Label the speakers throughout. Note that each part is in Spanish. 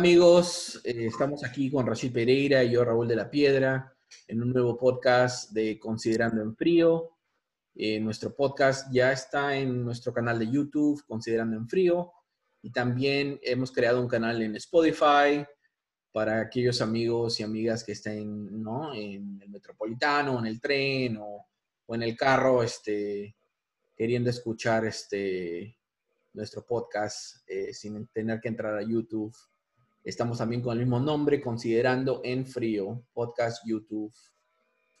Speaker 1: Amigos, eh, estamos aquí con Rashid Pereira y yo Raúl de la Piedra en un nuevo podcast de Considerando en Frío. Eh, nuestro podcast ya está en nuestro canal de YouTube, Considerando en Frío, y también hemos creado un canal en Spotify para aquellos amigos y amigas que estén ¿no? en el metropolitano, en el tren o, o en el carro, este, queriendo escuchar este, nuestro podcast eh, sin tener que entrar a YouTube Estamos también con el mismo nombre, considerando en frío, podcast YouTube.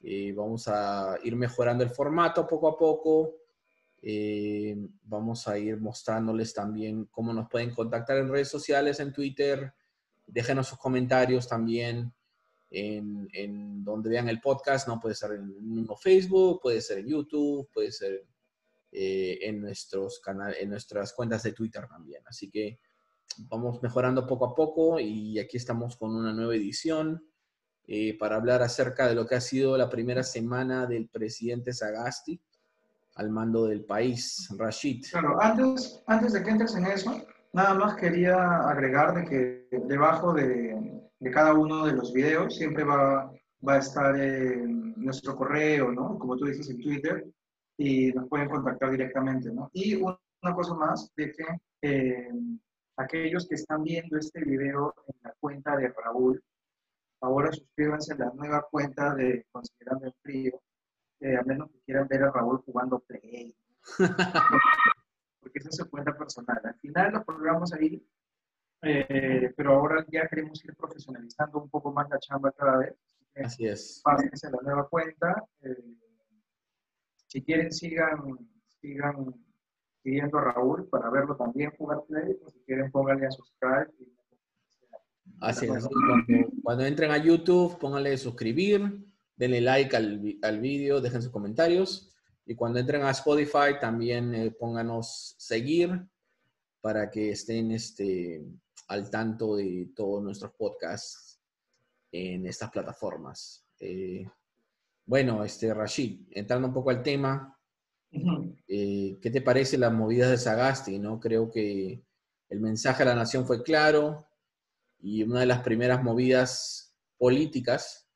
Speaker 1: Eh, vamos a ir mejorando el formato poco a poco. Eh, vamos a ir mostrándoles también cómo nos pueden contactar en redes sociales, en Twitter. Déjenos sus comentarios también en, donde vean el podcast. No puede ser en Facebook, puede ser en YouTube, puede ser eh, en, nuestros en nuestras cuentas de Twitter también. Así que vamos mejorando poco a poco y aquí estamos con una nueva edición eh, para hablar acerca de lo que ha sido la primera semana del presidente Sagasti al mando del país, Rashid.
Speaker 2: Claro, antes, antes de que entres en eso, nada más quería agregar de que debajo de, de cada uno de los videos siempre va, va a estar nuestro correo, ¿no? Como tú dices en Twitter, y nos pueden contactar directamente, ¿no? Y una, cosa más, de que eh, aquellos que están viendo este video en la cuenta de Raúl, ahora suscríbanse a la nueva cuenta de Considerando el Frío, eh, a menos que quieran ver a Raúl jugando Play. porque esa es su cuenta personal. Al final lo programamos ahí, eh, pero ahora ya queremos ir profesionalizando un poco más la chamba cada vez.
Speaker 1: Así es.
Speaker 2: Pásense a la nueva cuenta. Eh, si quieren, sigan, sigan siguiendo a Raúl para verlo también jugar Play, pues si quieren pónganle a subscribe.
Speaker 1: Así es, cuando, entren a YouTube, pónganle suscribir, denle like al, al vídeo, dejen sus comentarios. Y cuando entren a Spotify, también eh, pónganos seguir para que estén este, al tanto de todos nuestros podcasts en estas plataformas. Eh, bueno, este, Rashid, entrando un poco al tema, eh, ¿Qué te parece las movidas de Sagasti? ¿no? Creo que el mensaje a la nación fue claro y una de las primeras movidas políticas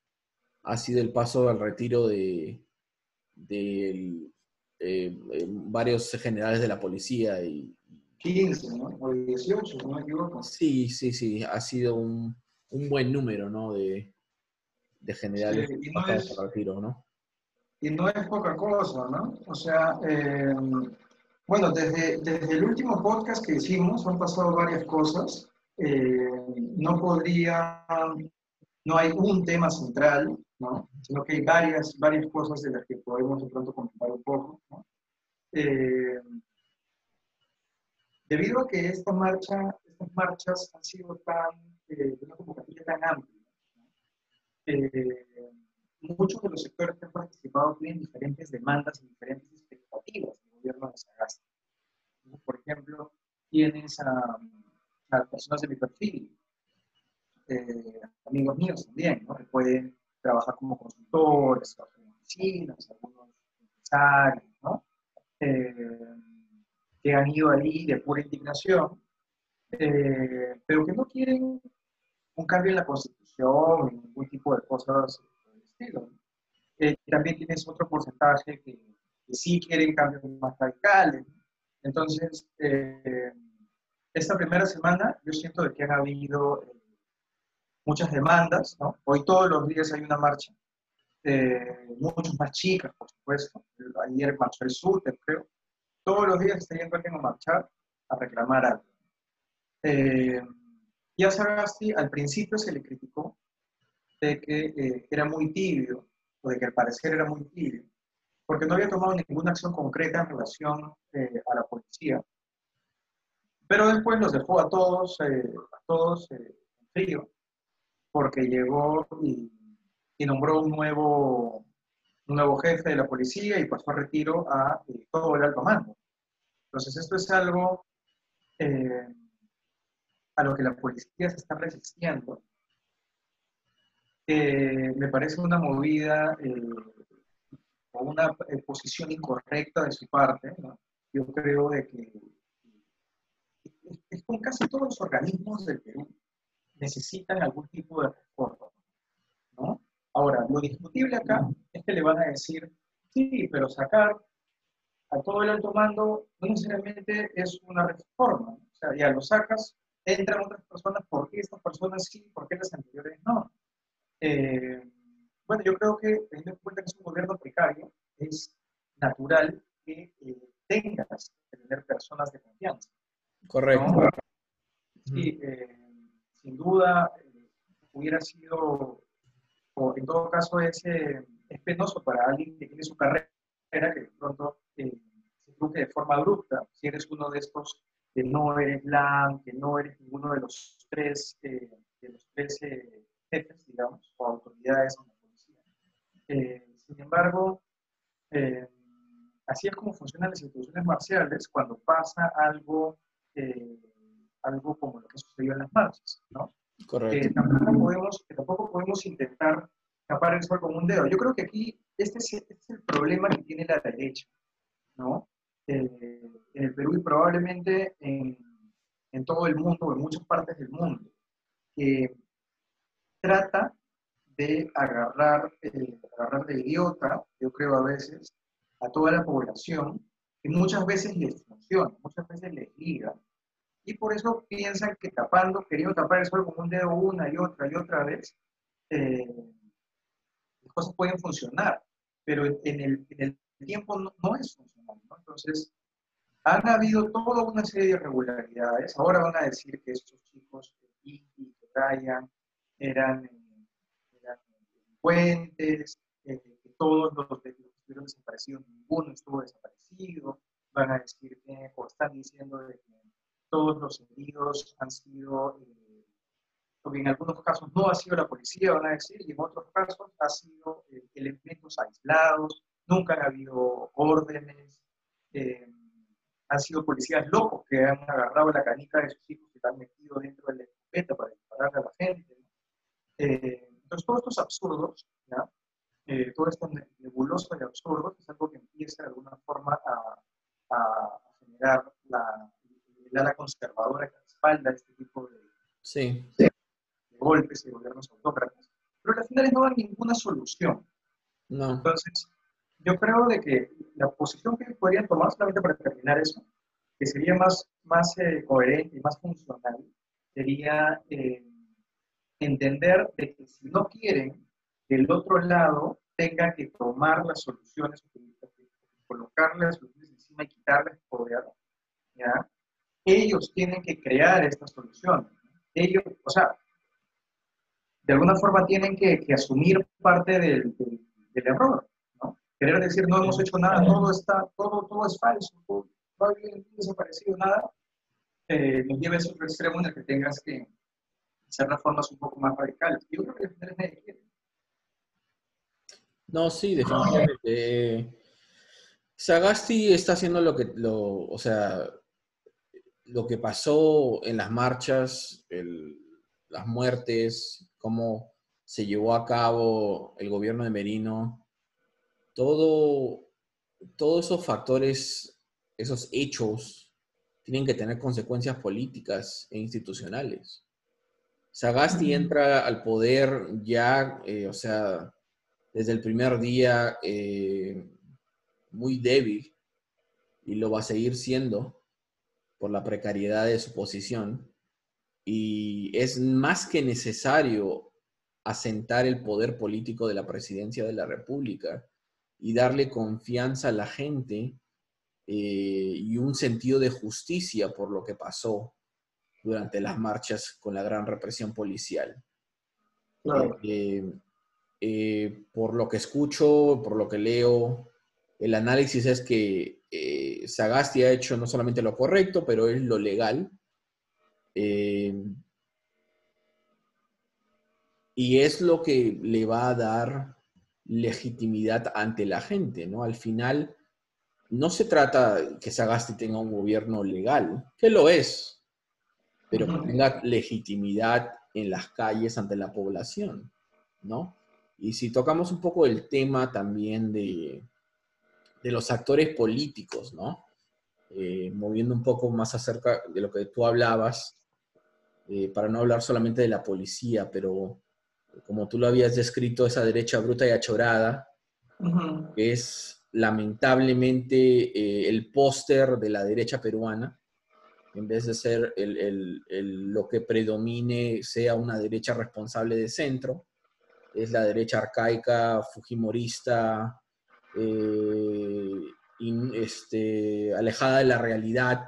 Speaker 1: ha sido el paso al retiro de, eh, eh, varios generales de la policía. Y,
Speaker 2: 15, ¿no? O 18, no me equivoco.
Speaker 1: Sí, sí, sí, ha sido un, buen número, ¿no? De, generales
Speaker 2: sí, retiro, ¿no? Y no es poca cosa, ¿no? O sea, eh, bueno, desde, desde el último podcast que hicimos han pasado varias cosas. Eh, no podría, no hay un tema central, ¿no? Sino que hay varias, varias cosas de las que podemos de pronto comentar un poco, ¿no? Eh, debido a que esta marcha, estas marchas han sido tan, de una convocatoria tan amplia, ¿no? Muchos de los sectores que han participado tienen diferentes demandas y diferentes expectativas del gobierno de Sagasti. Por ejemplo, tienes a, personas de mi perfil, eh, amigos míos también, que pueden trabajar como consultores, en oficinas, algunos empresarios, ¿no? Eh, que han ido ahí de pura indignación, eh, pero que no quieren un cambio en la constitución, ningún tipo de cosas eh, también tienes otro porcentaje que, sí quieren cambios más radicales. Entonces, eh, esta primera semana yo siento de que han habido eh, muchas demandas, ¿no? Hoy todos los días hay una marcha, muchas más chicas, por supuesto. Ayer marchó el sur, creo. Todos los días está yendo alguien a marchar a reclamar algo. y a Sagasti al principio se le criticó de que eh, era muy tibio, o de que al parecer era muy tibio, porque no había tomado ninguna acción concreta en relación eh, a la policía. Pero después los dejó a todos, eh, a todos en frío, porque llegó y, nombró un nuevo, un nuevo jefe de la policía y pasó a retiro a todo el alto mando. Entonces esto es algo a lo que la policía se está resistiendo eh, me parece una movida eh, o una eh, posición incorrecta de su parte. Yo creo de que es con casi todos los organismos del Perú. necesitan algún tipo de reforma. ¿no? Ahora, lo discutible acá es que le van a decir, sí, pero sacar a todo el alto mando no necesariamente es una reforma. O sea, ya lo sacas, entran otras personas, ¿por qué estas personas sí, por qué las anteriores no? Eh, bueno, yo creo que teniendo en cuenta que es un gobierno precario, es natural que eh, tengas que tener personas de confianza.
Speaker 1: Correcto.
Speaker 2: Sí, eh, sin duda hubiera sido, o en todo caso es, es penoso para alguien que tiene su carrera, que de pronto se truque de forma abrupta, si eres uno de estos que no eres LAN, que no eres ninguno de los tres, de los tres jefes, digamos, o autoridades eh, sin embargo, eh, así es como funcionan las instituciones marciales cuando pasa algo, eh, algo como lo que sucedió en las marchas, ¿no?
Speaker 1: Correcto.
Speaker 2: tampoco, podemos, tampoco podemos intentar tapar el sol con un dedo. Yo creo que aquí este es, este es el problema que tiene la derecha, ¿no? en el Perú y probablemente en, en, todo el mundo, en muchas partes del mundo, que trata de agarrar, eh, agarrar de idiota, yo creo a veces, a toda la población, y muchas veces les funciona, muchas veces les liga, y por eso piensan que tapando, queriendo tapar el sol con un dedo una y otra y otra vez, eh, las cosas pueden funcionar, pero en el, en el tiempo no, es funcional. Entonces, han habido toda una serie de irregularidades. Ahora van a decir que estos chicos, y Brian, eran fuentes, eh, que todos los que estuvieron desaparecidos, ninguno estuvo desaparecido, van a decir que, o están diciendo que todos los heridos han sido, eh, porque en algunos casos no ha sido la policía, van a decir, y en otros casos ha sido eh, elementos aislados, nunca han habido órdenes, han sido policías locos que han agarrado la canica de sus hijos y la han metido dentro de la escopeta para dispararle a la gente. Entonces, todos estos absurdos, ¿ya? Eh, todo esto nebuloso y absurdo, es algo que empieza de alguna forma a, a generar la, la, conservadora que respalda este tipo de,
Speaker 1: sí.
Speaker 2: de, golpes y gobiernos autócratas. Pero al final no dan ninguna solución.
Speaker 1: No.
Speaker 2: Entonces, yo creo de que la posición que podrían tomar, solamente para terminar eso, que sería más, más eh, coherente y más funcional, sería eh, entender de que si no quieren que el otro lado tenga que tomar las soluciones, colocarle las soluciones encima y quitarles poder, ¿ya? ellos tienen que crear estas soluciones. Ellos, o sea, de alguna forma tienen que, que asumir parte del, del, error, ¿no? Querer decir, no hemos hecho nada, todo está, todo, todo es falso, todo, no ha desaparecido nada, eh, nos lleva a ese otro extremo en el que tengas que, hacer reformas un poco más radicales. Yo creo que.
Speaker 1: No, sí, definitivamente. Sagasti está haciendo lo que, lo, o sea, lo que pasó en las marchas, las muertes, cómo se llevó a cabo el gobierno de Merino, todo, todos esos factores, esos hechos, tienen que tener consecuencias políticas e institucionales. Sagasti entra al poder ya, eh, o sea, desde el primer día eh, muy débil y lo va a seguir siendo por la precariedad de su posición. Y es más que necesario asentar el poder político de la presidencia de la República y darle confianza a la gente eh, y un sentido de justicia por lo que pasó durante las marchas con la gran represión policial. Eh, eh, por lo que escucho, por lo que leo, el análisis es que eh, Sagasti ha hecho no solamente lo correcto, pero es lo legal. y es lo que le va a dar legitimidad ante la gente, ¿no? Al final, no se trata que Sagasti tenga un gobierno legal, que lo es, pero que tenga legitimidad en las calles ante la población, ¿no? Y si tocamos un poco el tema también de, de los actores políticos, ¿no? Eh, moviendo un poco más acerca de lo que tú hablabas, eh, para no hablar solamente de la policía, pero como tú lo habías descrito, esa derecha bruta y achorada, es lamentablemente eh, el póster de la derecha peruana, en vez de ser lo que predomine, sea una derecha responsable de centro, es la derecha arcaica, fujimorista, eh, este, alejada de la realidad.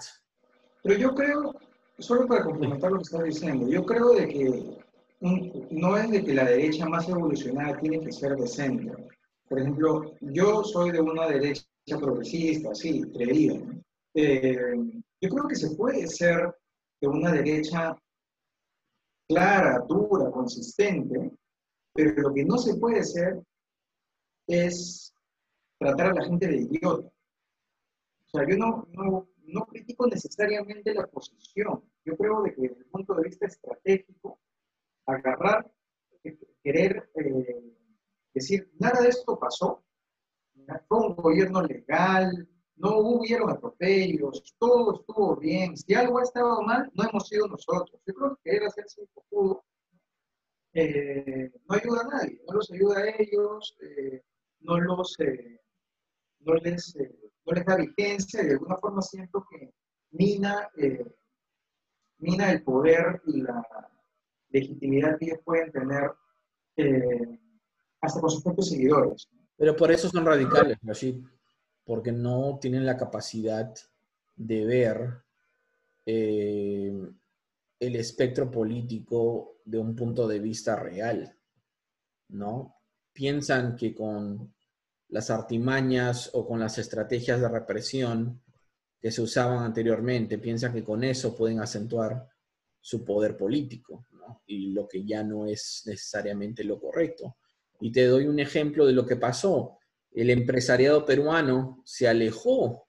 Speaker 2: Pero yo creo, solo para complementar lo que estás diciendo, yo creo de que no es de que la derecha más evolucionada tiene que ser de centro. Por ejemplo, yo soy de una derecha progresista, sí, creída. Eh, yo creo que se puede ser de una derecha clara, dura, consistente, pero lo que no se puede hacer es tratar a la gente de idiota. O sea, yo no, no, no critico necesariamente la posición. Yo creo de que desde el punto de vista estratégico, agarrar, querer eh, decir, nada de esto pasó, fue un gobierno legal, no hubieron atropellos, todo estuvo bien, si algo ha estado mal, no hemos sido nosotros. Yo creo que querer hacerse un poco eh, no ayuda a nadie, no los ayuda a ellos, eh, no, los, no, les, no les da vigencia de alguna forma siento que mina, mina el poder y la, legitimidad que ellos pueden tener eh, hasta con sus propios seguidores.
Speaker 1: Pero por eso son radicales, Rashid, porque no tienen la capacidad de ver eh, el espectro político de un punto de vista real, ¿no? Piensan que con las artimañas o con las estrategias de represión que se usaban anteriormente, piensan que con eso pueden acentuar su poder político y lo que ya no es necesariamente lo correcto. Y te doy un ejemplo de lo que pasó. El empresariado peruano se alejó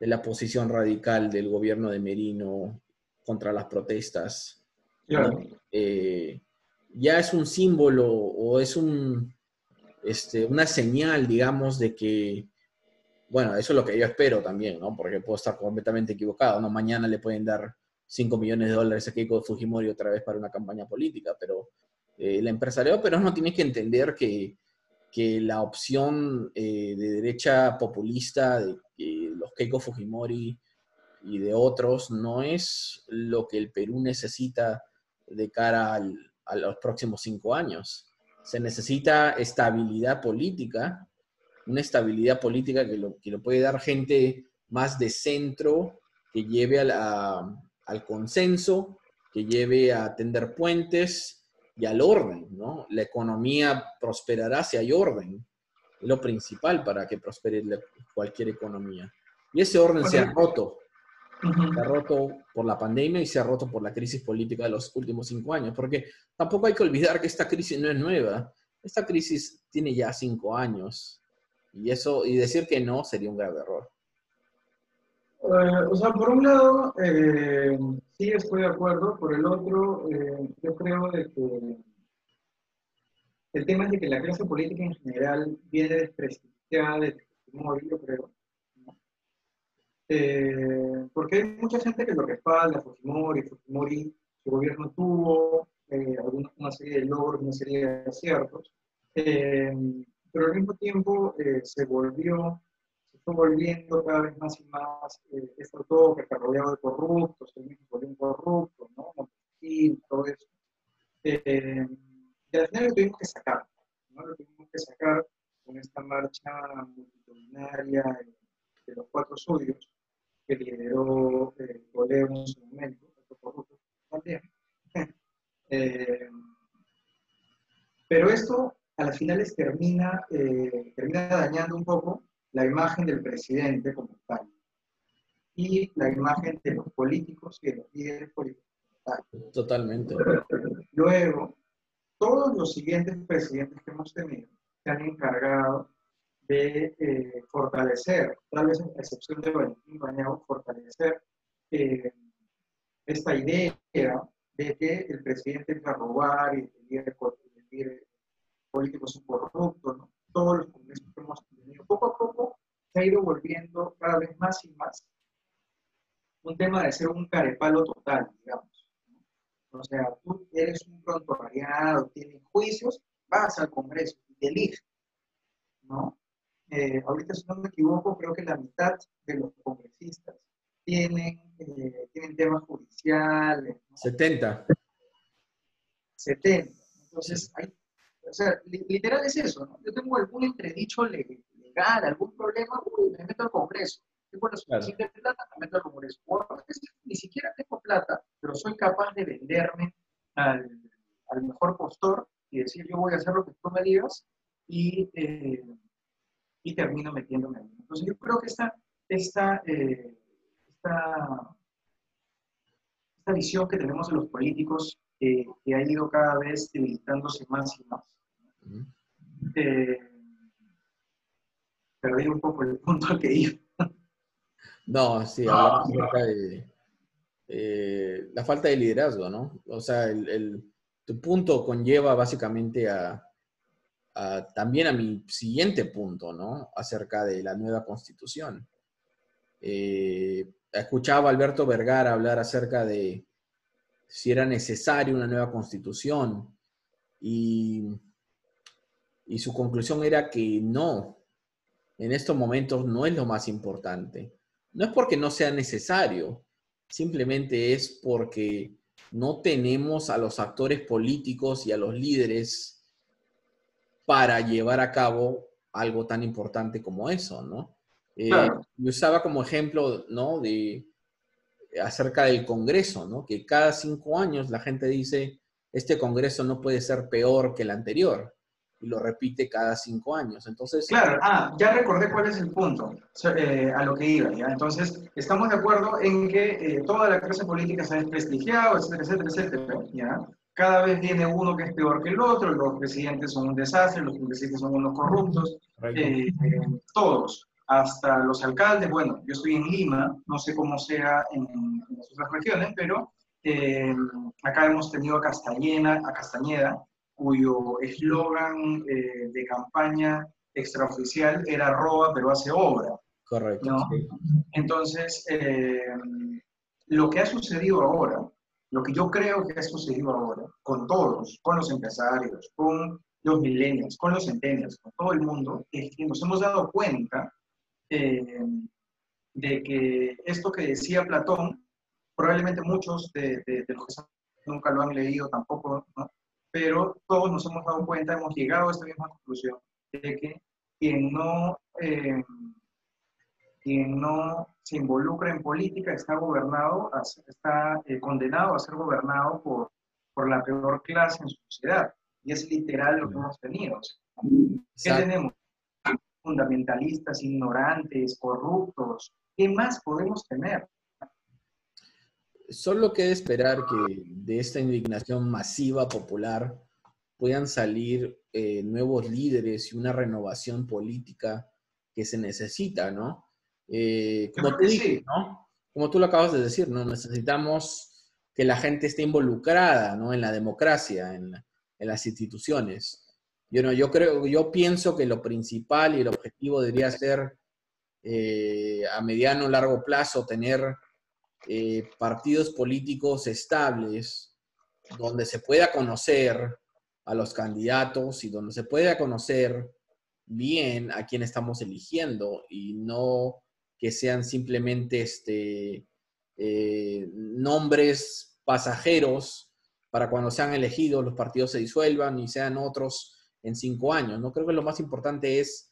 Speaker 1: de la posición radical del gobierno de Merino contra las protestas. Eh, ya es un símbolo o es un, este, una señal, digamos, de que, bueno, eso es lo que yo espero también, ¿no? Porque puedo estar completamente equivocado, ¿no? Mañana le pueden dar 5 millones de dólares a Keiko Fujimori otra vez para una campaña política, pero eh, el empresariado no tiene que entender que, que la opción eh, de derecha populista de los Keiko Fujimori y de otros no es lo que el Perú necesita de cara a los próximos cinco años. Se necesita estabilidad política, una estabilidad política que lo, que lo puede dar gente más de centro, que lleve a al consenso, que lleve a tender puentes y al orden, ¿no? La economía prosperará si hay orden. Es lo principal para que prospere cualquier economía. Y ese orden se ha roto. Se ha roto por la pandemia y se ha roto por la crisis política de los últimos cinco años, porque tampoco hay que olvidar que esta crisis no es nueva. Esta crisis tiene ya cinco años. Y eso, y decir que no sería un grave error.
Speaker 2: Eh, o sea, por un lado, eh, sí estoy de acuerdo, por el otro, eh, yo creo de que el tema es de que la clase política en general viene desprestigiada desde Fujimori, yo creo. porque hay mucha gente que lo respalda, Fujimori, Fujimori, su gobierno tuvo una serie de logros, una serie de aciertos, pero al mismo tiempo se volvió volviendo cada vez más y más eh, esto todo que está rodeado de corruptos, el mismo volvió un corrupto, ¿no? Y todo eso. Eh, y al final lo tuvimos que sacar, ¿no? Lo tuvimos que sacar con esta marcha multitudinaria de los cuatro suyos que lideró eh, Toledo en su momento, corrupto también. eh, pero esto a las finales termina, eh, termina dañando un poco la imagen del presidente como tal y la imagen de los políticos y de los líderes políticos
Speaker 1: tal. Totalmente.
Speaker 2: Luego, todos los siguientes presidentes que hemos tenido se han encargado de eh, fortalecer, tal vez en excepción de Valentín Bañado, fortalecer eh, esta idea de que el presidente es a robar y el líder, el líder político es un corrupto, ¿no? todos los congresos se ha ido volviendo cada vez más y más un tema de ser un carepalo total, digamos. O sea, tú eres un pronto variado, tienes juicios, vas al Congreso y te ¿no? Eh, ahorita, si no me equivoco, creo que la mitad de los congresistas tienen, eh, tienen temas judiciales.
Speaker 1: 70.
Speaker 2: 70. Entonces, hay, o sea, literal es eso, ¿no? Yo tengo algún entredicho legal, algún problema, uy, me meto al Congreso. Tengo la suficiente plata, me meto al Congreso. O a veces ni siquiera tengo plata, pero soy capaz de venderme al, al mejor postor y decir, yo voy a hacer lo que tú me digas y, eh, y termino metiéndome ahí. Entonces, yo creo que esta, esta, eh, esta, esta visión que tenemos de los políticos eh, que ha ido cada vez debilitándose más y más. Perdí un poco el punto al que iba.
Speaker 1: No, sí, hablamos acerca de eh, la falta de liderazgo, ¿no? O sea, el, tu punto conlleva básicamente a, también a mi siguiente punto, ¿no? Acerca de la nueva constitución. Eh, escuchaba a Alberto Vergara hablar acerca de si era necesaria una nueva constitución y, y su conclusión era que no, en estos momentos no es lo más importante. No es porque no sea necesario, simplemente es porque no tenemos a los actores políticos y a los líderes para llevar a cabo algo tan importante como eso, ¿no? Eh, usaba como ejemplo, ¿no? De, acerca del Congreso, ¿no? Que cada cinco años la gente dice, este Congreso no puede ser peor que el anterior. Y lo repite cada cinco años. Entonces...
Speaker 2: Claro, ah, ya recordé cuál es el punto eh, a lo que iba, ¿ya? Entonces, estamos de acuerdo en que eh, toda la clase política se ha desprestigiado, etcétera, etcétera, etcétera, ¿ya? Cada vez viene uno que es peor que el otro, los presidentes son un desastre, los presidentes son unos corruptos, eh, todos hasta los alcaldes. Bueno, yo estoy en Lima, no sé cómo sea en, las otras regiones, pero eh, acá hemos tenido a Castañeda, a Castañeda cuyo eslogan eh, de campaña extraoficial era roba pero hace obra.
Speaker 1: Correcto.
Speaker 2: Entonces, eh, lo que ha sucedido ahora, lo que yo creo que ha sucedido ahora, con todos, con los empresarios, con los millennials, con los centennials, con todo el mundo, es que nos hemos dado cuenta eh, de que esto que decía Platón, probablemente muchos de, los que nunca lo han leído tampoco, pero todos nos hemos dado cuenta, hemos llegado a esta misma conclusión, de que quien no, eh, quien no se involucra en política está gobernado, está eh, condenado a ser gobernado por, por la peor clase en su sociedad. Y es literal lo que hemos tenido. ¿Qué tenemos? fundamentalistas, ignorantes, corruptos. ¿Qué más podemos tener?
Speaker 1: Solo queda esperar que de esta indignación masiva popular puedan salir eh, nuevos líderes y una renovación política que se necesita, ¿no? Eh, como, tú ¿no? como tú lo acabas de decir, ¿no? Necesitamos que la gente esté involucrada, ¿no? En la democracia, en, en las instituciones. Yo, no, yo, creo, yo pienso que lo principal y el objetivo debería ser eh, a mediano o largo plazo tener eh, partidos políticos estables donde se pueda conocer a los candidatos y donde se pueda conocer bien a quién estamos eligiendo y no que sean simplemente este, eh, nombres pasajeros para cuando sean elegidos los partidos se disuelvan y sean otros en cinco años. No creo que lo más importante es,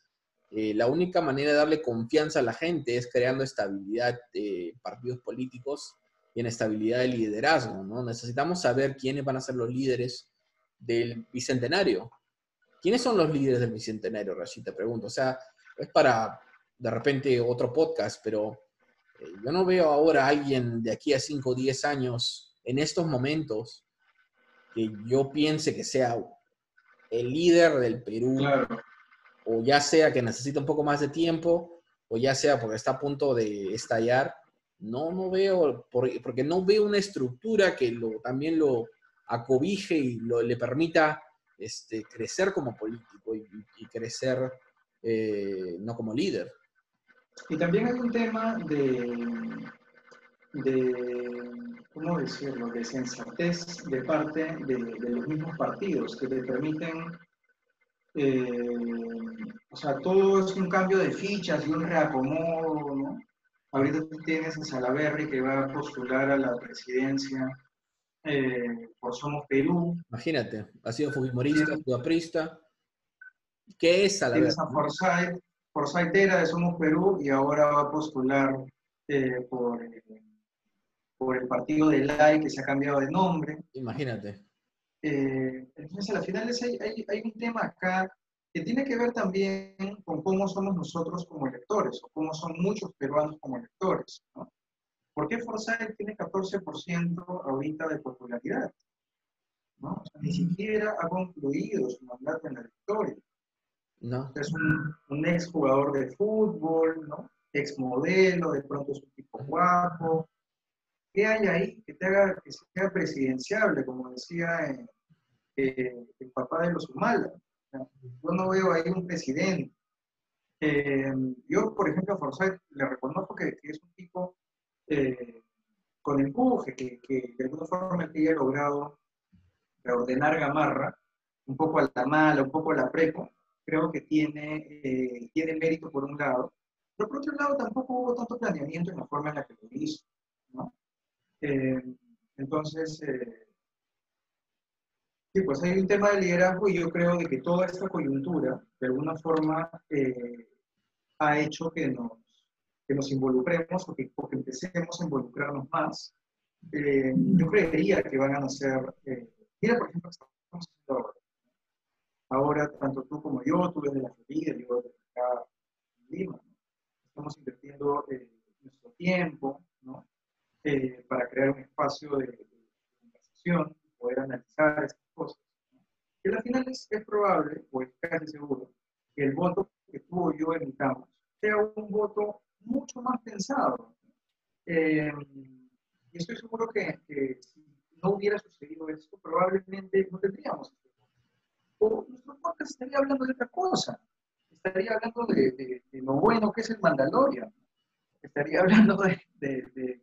Speaker 1: eh, la única manera de darle confianza a la gente es creando estabilidad de partidos políticos y en estabilidad de liderazgo, ¿no? Necesitamos saber quiénes van a ser los líderes del bicentenario. ¿Quiénes son los líderes del bicentenario, Rashid? Pregunto. O sea, es para de repente otro podcast, pero eh, yo no veo ahora a alguien de aquí a 5 o 10 años, en estos momentos, que yo piense que sea el líder del Perú, o ya sea que necesita un poco más de tiempo, o ya sea porque está a punto de estallar, no, no veo, porque no veo una estructura que lo, también lo acobije y lo, le permita este, crecer como político y, crecer eh, no como líder.
Speaker 2: Y también hay un tema de, de, ¿cómo decirlo?, de sensatez de parte de, los mismos partidos que te permiten, o sea, todo es un cambio de fichas y un reacomodo, ¿no? Ahorita tienes a Salaverry que va a postular a la presidencia eh, por Somos Perú.
Speaker 1: Imagínate, ha sido fujimorista, aprista. ¿Qué es Salaverry?
Speaker 2: Tienes a Forsyth, Forsyth era de Somos Perú y ahora va a postular eh, por por el partido de LAI que se ha cambiado de nombre.
Speaker 1: Imagínate.
Speaker 2: Eh, entonces, al final hay, hay, un tema acá que tiene que ver también con cómo somos nosotros como electores, o cómo son muchos peruanos como electores. ¿no? ¿Por qué Forsyth tiene 14% ahorita de popularidad? ¿no? ni siquiera ha concluido su mandato en la victoria.
Speaker 1: No.
Speaker 2: Es un, un ex jugador de fútbol, ¿no? ex modelo, de pronto es un tipo guapo, ¿Qué hay ahí que te haga que sea presidenciable, como decía eh, eh, el papá de los Humala? Yo no veo ahí un presidente. Eh, yo, por ejemplo, a Forsyth le reconozco que, es un tipo con empuje, que, que, de alguna forma haya logrado reordenar Gamarra, un poco a la mala, un poco a la preco, creo que tiene, tiene mérito por un lado, pero por otro lado tampoco hubo tanto planeamiento en la forma en la que lo hizo. ¿no? Eh, entonces, eh, sí, pues hay un tema de liderazgo y yo creo de que toda esta coyuntura, de alguna forma, eh, ha hecho que nos, que nos involucremos o que, empecemos a involucrarnos más. yo creería que van a nacer, mira, por ejemplo, estamos haciendo ahora. tanto tú como yo, tú desde la Florida, yo desde acá en Lima, estamos invirtiendo nuestro tiempo, ¿no? Eh, para crear un espacio de, conversación y poder analizar estas cosas. Y al final es, probable, o es casi seguro, que el voto que tú o yo emitamos sea un voto mucho más pensado. Eh, y estoy seguro que, si no hubiera sucedido esto, probablemente no tendríamos este O nuestro podcast estaría hablando de otra cosa. Estaría hablando de, lo bueno que es el Mandalorian. Estaría hablando de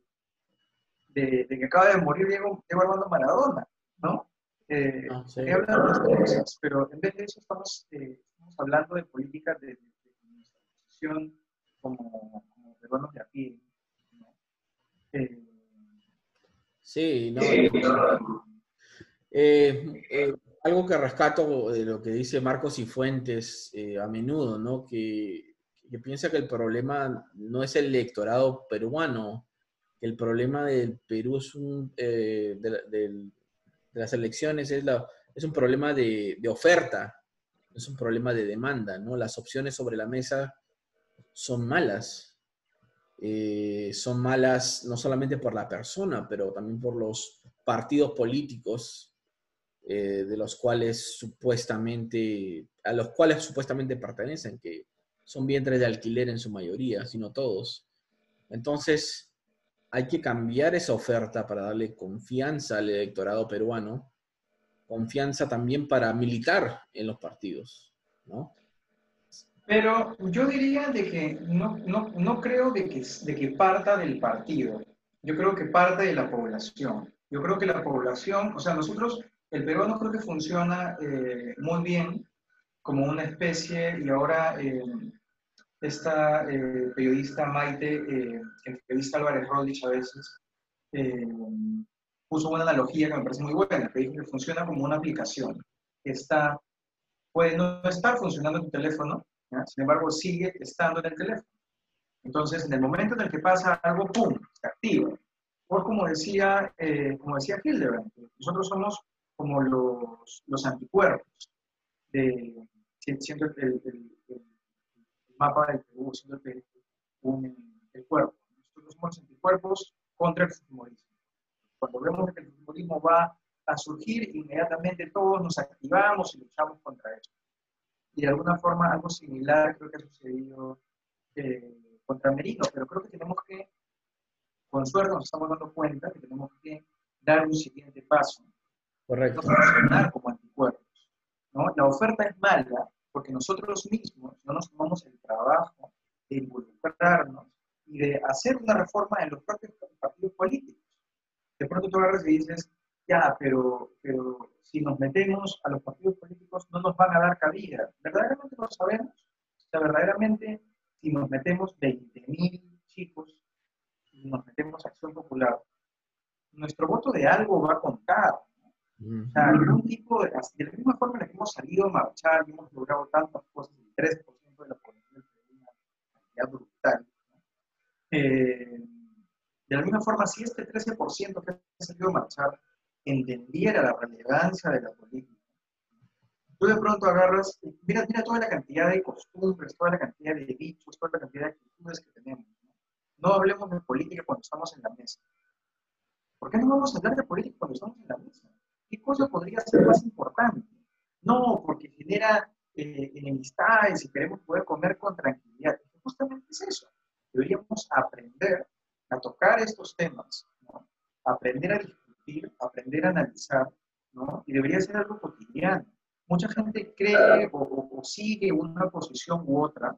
Speaker 2: de, que acaba de morir Diego, Diego Armando Maradona, ¿no? Eh, ah, sí. hablando de cosas, pero en vez de eso estamos, eh, estamos hablando de políticas de, nuestra posición como, como peruanos de aquí. ¿no? Eh,
Speaker 1: sí, no. Eh, algo que rescato de lo que dice Marcos y Fuentes a menudo, ¿no? Que, que piensa que el problema no es el electorado peruano, el problema del Perú es un, eh, de, las elecciones es, la, es un problema de, oferta, es un problema de demanda, ¿no? Las opciones sobre la mesa son malas. Eh, son malas no solamente por la persona, pero también por los partidos políticos eh, de los cuales supuestamente, a los cuales supuestamente pertenecen, que son vientres de alquiler en su mayoría, sino todos. Entonces, hay que cambiar esa oferta para darle confianza al electorado peruano, confianza también para militar en los partidos, ¿no?
Speaker 2: Pero yo diría de que no, no, no creo de que, de que parta del partido, yo creo que parte de la población. Yo creo que la población, o sea, nosotros, el peruano creo que funciona eh, muy bien como una especie, y ahora eh, esta eh, periodista Maite, eh, el periodista Álvarez Rodríguez a veces, eh, puso una analogía que me parece muy buena, que dijo que funciona como una aplicación. Está, puede no estar funcionando en tu teléfono, sin embargo sigue estando en el teléfono. Entonces, en el momento en el que pasa algo, ¡pum!, se activa. Por como decía, como decía Hildebrand, nosotros somos como los, los anticuerpos, de, siento el, el mapa del Perú, siendo que el cuerpo. Nosotros somos anticuerpos contra el fujimorismo. Cuando vemos que el fujimorismo va a surgir, inmediatamente todos nos activamos y luchamos contra eso. Y de alguna forma algo similar creo que ha sucedido eh, contra Merino, pero creo que tenemos que, con suerte nos estamos dando cuenta que tenemos que dar un siguiente paso.
Speaker 1: Correcto.
Speaker 2: No funcionar como anticuerpos. ¿no? La oferta es mala, porque nosotros mismos no nos tomamos el trabajo de involucrarnos y de hacer una reforma en los propios partidos agarras y dices, ya, pero, pero si nos metemos a los partidos políticos no nos van a dar cabida. ¿Verdaderamente lo sabemos? O sea, verdaderamente, si nos metemos 20.000 chicos y nos metemos a Acción Popular, nuestro voto de algo va a contar. O sea, tipo de, de la misma forma en la que hemos salido a marchar y hemos logrado tantas cosas, el 3% de la población es una cantidad brutal. Eh, de la misma forma, si este 13% que ha salido a marchar entendiera la relevancia de la política, tú de pronto agarras, mira, mira toda la cantidad de costumbres, toda la cantidad de dichos, toda la cantidad de actitudes que tenemos. No, no hablemos de política cuando estamos en la mesa. ¿Por qué no vamos a hablar de política cuando estamos en la mesa? ¿Qué cosa podría ser más importante? No, porque genera eh, enemistades y queremos poder comer con tranquilidad. Justamente es eso. Deberíamos aprender a tocar estos temas, aprender a discutir, aprender a analizar, ¿no? y debería ser algo cotidiano. Mucha gente cree o, o sigue una posición u otra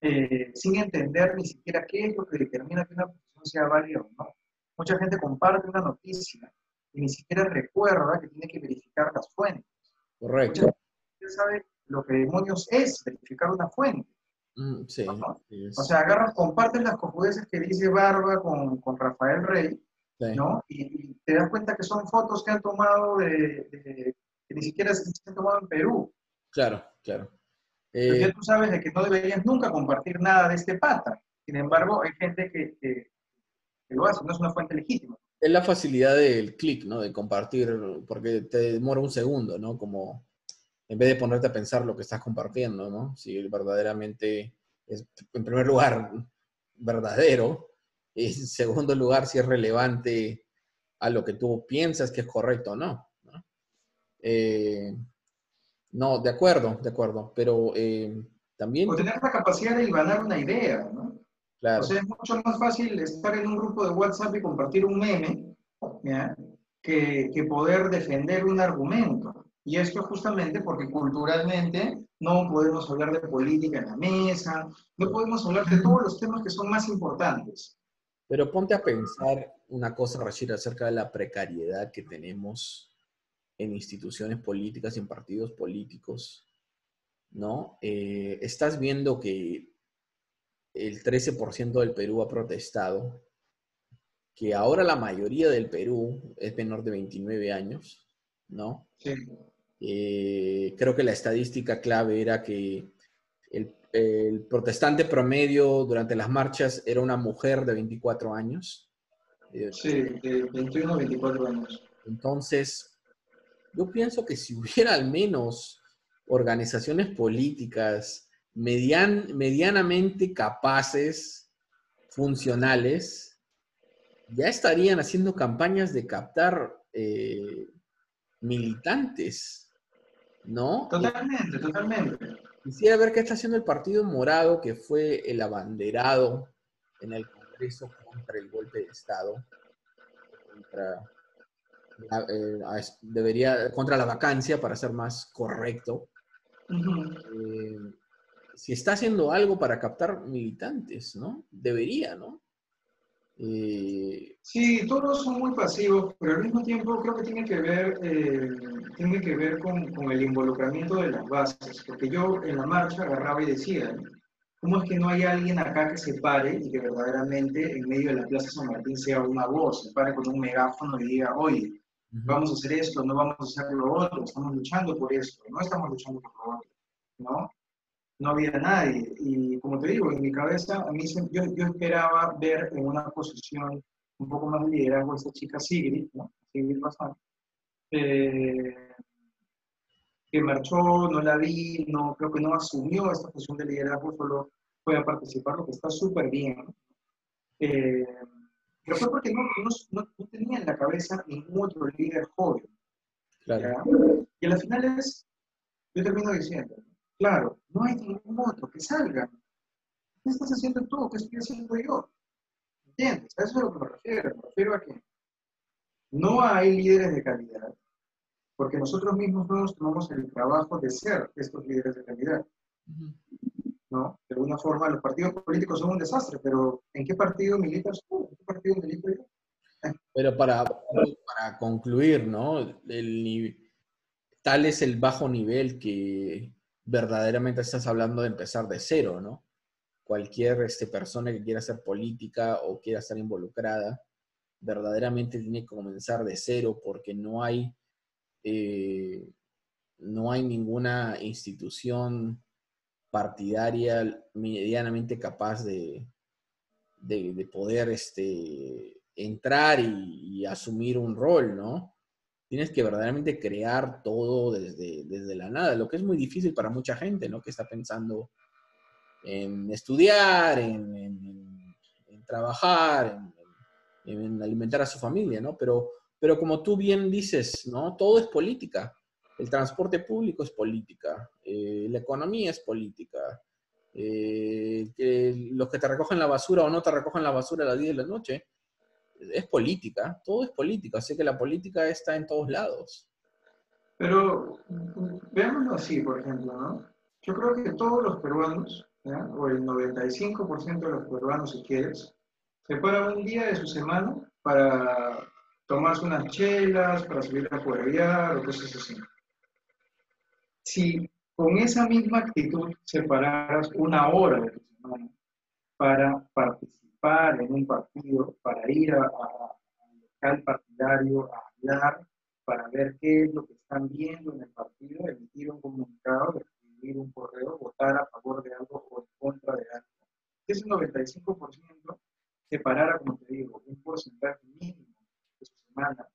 Speaker 2: eh, sin entender ni siquiera qué es lo que determina que una posición sea válida o no. Mucha gente comparte una noticia ni siquiera recuerda que tiene que verificar las fuentes.
Speaker 1: Correcto.
Speaker 2: Gente sabe lo que demonios es verificar una fuente.
Speaker 1: Mm, sí,
Speaker 2: O sea, agarran, comparten las cojudeces que dice Barba con, con Rafael Rey,
Speaker 1: sí.
Speaker 2: ¿no? Y, y te das cuenta que son fotos que han tomado de, de- que ni siquiera se, han tomado en Perú.
Speaker 1: Claro, claro. Eh,
Speaker 2: ya tú sabes de que no deberías nunca compartir nada de este pata. Sin embargo, hay gente que, que- que lo hace, no es una fuente legítima.
Speaker 1: Es la facilidad del clic, ¿no? De compartir, porque te demora un segundo, ¿no? Como en vez de ponerte a pensar lo que estás compartiendo, ¿no? Si verdaderamente es, en primer lugar, verdadero, y en segundo lugar, si es relevante a lo que tú piensas que es correcto o no. ¿no? Eh, no, de acuerdo, de acuerdo, pero eh, también,
Speaker 2: O tener la capacidad de hilvanar una idea, ¿no?
Speaker 1: Claro,
Speaker 2: O sea, es mucho más fácil estar en un grupo de WhatsApp y compartir un meme ¿ya? Que, que poder defender un argumento. Y esto justamente porque culturalmente no podemos hablar de política en la mesa, no podemos hablar de todos los temas que son más importantes.
Speaker 1: Pero ponte a pensar una cosa, Rashid, acerca de la precariedad que tenemos en instituciones políticas y en partidos políticos, ¿no? Eh, estás viendo que el 13% del Perú ha protestado, que ahora la mayoría del Perú es menor de 29 años, ¿no?
Speaker 2: Sí.
Speaker 1: Eh, creo que la estadística clave era que el, el protestante promedio durante las marchas era una mujer de 24 años. Eh,
Speaker 2: Sí, de 21 a 24 años.
Speaker 1: Entonces, yo pienso que si hubiera al menos organizaciones políticas median- medianamente capaces, funcionales, ya estarían haciendo campañas de captar eh, militantes, ¿no?
Speaker 2: Totalmente, totalmente.
Speaker 1: Quisiera ver qué está haciendo el Partido Morado, que fue el abanderado en el Congreso contra el golpe de Estado, contra la, eh, debería, contra la vacancia, para ser más correcto. Eh, si está haciendo algo para captar militantes, ¿no? Debería, ¿no? Eh,
Speaker 2: Sí, todos son muy pasivos, pero al mismo tiempo creo que tiene que ver, eh, tiene que ver con, con el involucramiento de las bases, porque yo en la marcha agarraba y decía, ¿cómo es que no hay alguien acá que se pare y que verdaderamente en medio de la Plaza San Martín sea una voz, se pare con un megáfono y diga, oye, vamos a hacer esto, no vamos a hacer lo otro, estamos luchando por esto, no estamos luchando por lo otro, ¿no? No había nadie. Y como te digo, en mi cabeza, a mí yo, yo esperaba ver en una posición un poco más de liderazgo a esta chica Sigrid, ¿no? Sigrid Bazán, eh, que marchó, no la vi, no, creo que no asumió esta posición de liderazgo, solo fue a participar, lo que está súper bien. Eh, pero fue porque no, no, no- tenía en la cabeza ningún otro líder joven.
Speaker 1: claro.
Speaker 2: Y a la final es, yo termino diciendo, claro, no hay ningún otro que salga. ¿Qué estás haciendo tú? ¿Qué estoy haciendo yo? ¿Entiendes? A eso es a lo que me refiero. Me refiero a que no hay líderes de calidad, porque nosotros mismos no nos tomamos el trabajo de ser estos líderes de calidad. ¿no? De alguna forma, los partidos políticos son un desastre, pero ¿en qué partido militas tú? ¿En qué partido milito yo?
Speaker 1: Pero para, para concluir, ¿no? Tal es el bajo nivel que verdaderamente estás hablando de empezar de cero, ¿no? Cualquier este, persona que quiera hacer política o quiera estar involucrada, verdaderamente tiene que comenzar de cero porque no hay, eh, no hay ninguna institución partidaria medianamente capaz de, de, poder este, entrar y, asumir un rol, ¿no? Tienes que verdaderamente crear todo desde, desde la nada, lo que es muy difícil para mucha gente, ¿no? Que está pensando en estudiar, en, trabajar, en, alimentar a su familia, ¿no? Pero, pero como tú bien dices, ¿no? Todo es política. El transporte público es política, eh, la economía es política, eh, los que te recogen la basura o no te recogen la basura a las 10 de la noche, es política, todo es política, así que la política está en todos lados.
Speaker 2: Pero veámoslo así, por ejemplo, ¿no? Yo creo que todos los peruanos, o el 95% de los peruanos, si quieres, se paran un día de su semana para tomarse unas chelas, para salir a jugar o cosas así. Si con esa misma actitud separaras una hora de tu semana para participar en un partido, para ir al local partidario a hablar, para ver qué es lo que están viendo en el partido, emitir un comunicado, escribir un correo, votar a favor de algo o en contra de algo. Ese 95% separara, como te digo, un porcentaje mínimo de su semana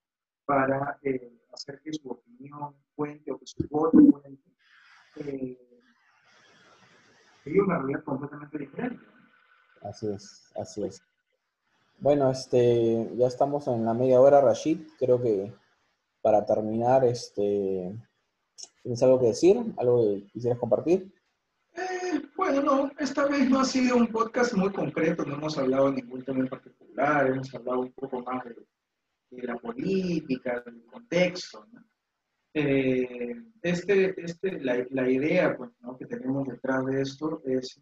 Speaker 2: para eh, hacer que su opinión cuente o que su voto cuente eh, una realidad completamente diferente.
Speaker 1: Así es, así es. Bueno, este, ya estamos en la media hora, Rashid. Creo que para terminar, este, ¿tienes algo que decir? ¿Algo que quisieras compartir?
Speaker 2: Eh, bueno, no, esta vez no ha sido un podcast muy concreto, no hemos hablado de ningún tema en particular, hemos hablado un poco más de, de la política, del contexto. ¿no? Eh, este, este, la, la idea pues, ¿no? que tenemos detrás de esto es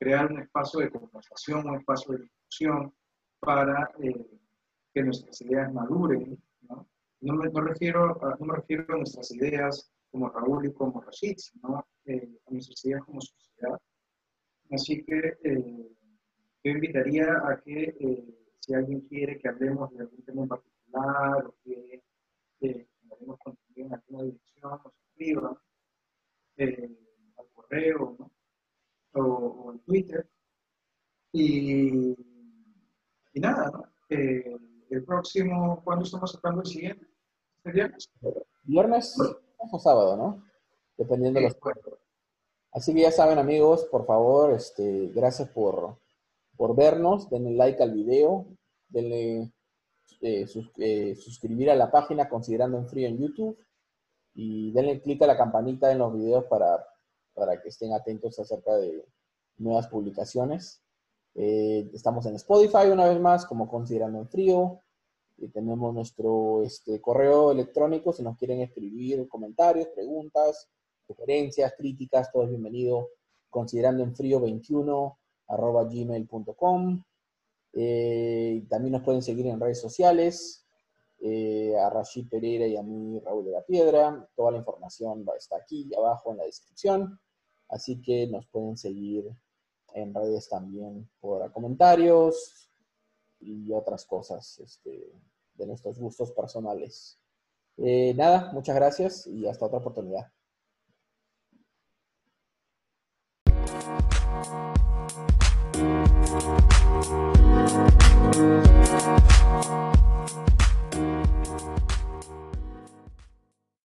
Speaker 2: crear un espacio de conversación, un espacio de discusión para eh, que nuestras ideas maduren. ¿no? Me, refiero a, no me refiero a nuestras ideas como Raúl y como Rashid, sino a nuestras ideas como sociedad. Así que yo invitaría a que si alguien quiere que hablemos de algún tema en particular o que haremos contenido en alguna dirección, nos escriban eh, al correo ¿no? O, o, en Twitter. Y, y nada, ¿no? Eh, el próximo, ¿cuándo estamos sacando el siguiente? ¿Este viernes?
Speaker 1: Viernes o sábado, ¿no? Dependiendo de los cuerpos. Así que ya saben, amigos, por favor, este, gracias por, por vernos. Denle like al video, denle eh, eh, suscribir a la página Considerando en Frío en YouTube y denle clic a la campanita en los videos para, para que estén atentos acerca de nuevas publicaciones. Eh, estamos en Spotify una vez más como Considerando en Frío. Y tenemos nuestro este, correo electrónico si nos quieren escribir comentarios, preguntas, sugerencias, críticas, todo es bienvenido. Considerando en frío 21 arroba gmail.com. Eh, también nos pueden seguir en redes sociales, eh, a Rashid Pereira y a mí Raúl de la Piedra. Toda la información está aquí abajo en la descripción. Así que nos pueden seguir en redes también por comentarios y otras cosas este, de nuestros gustos personales. Eh, nada, muchas gracias y hasta otra oportunidad.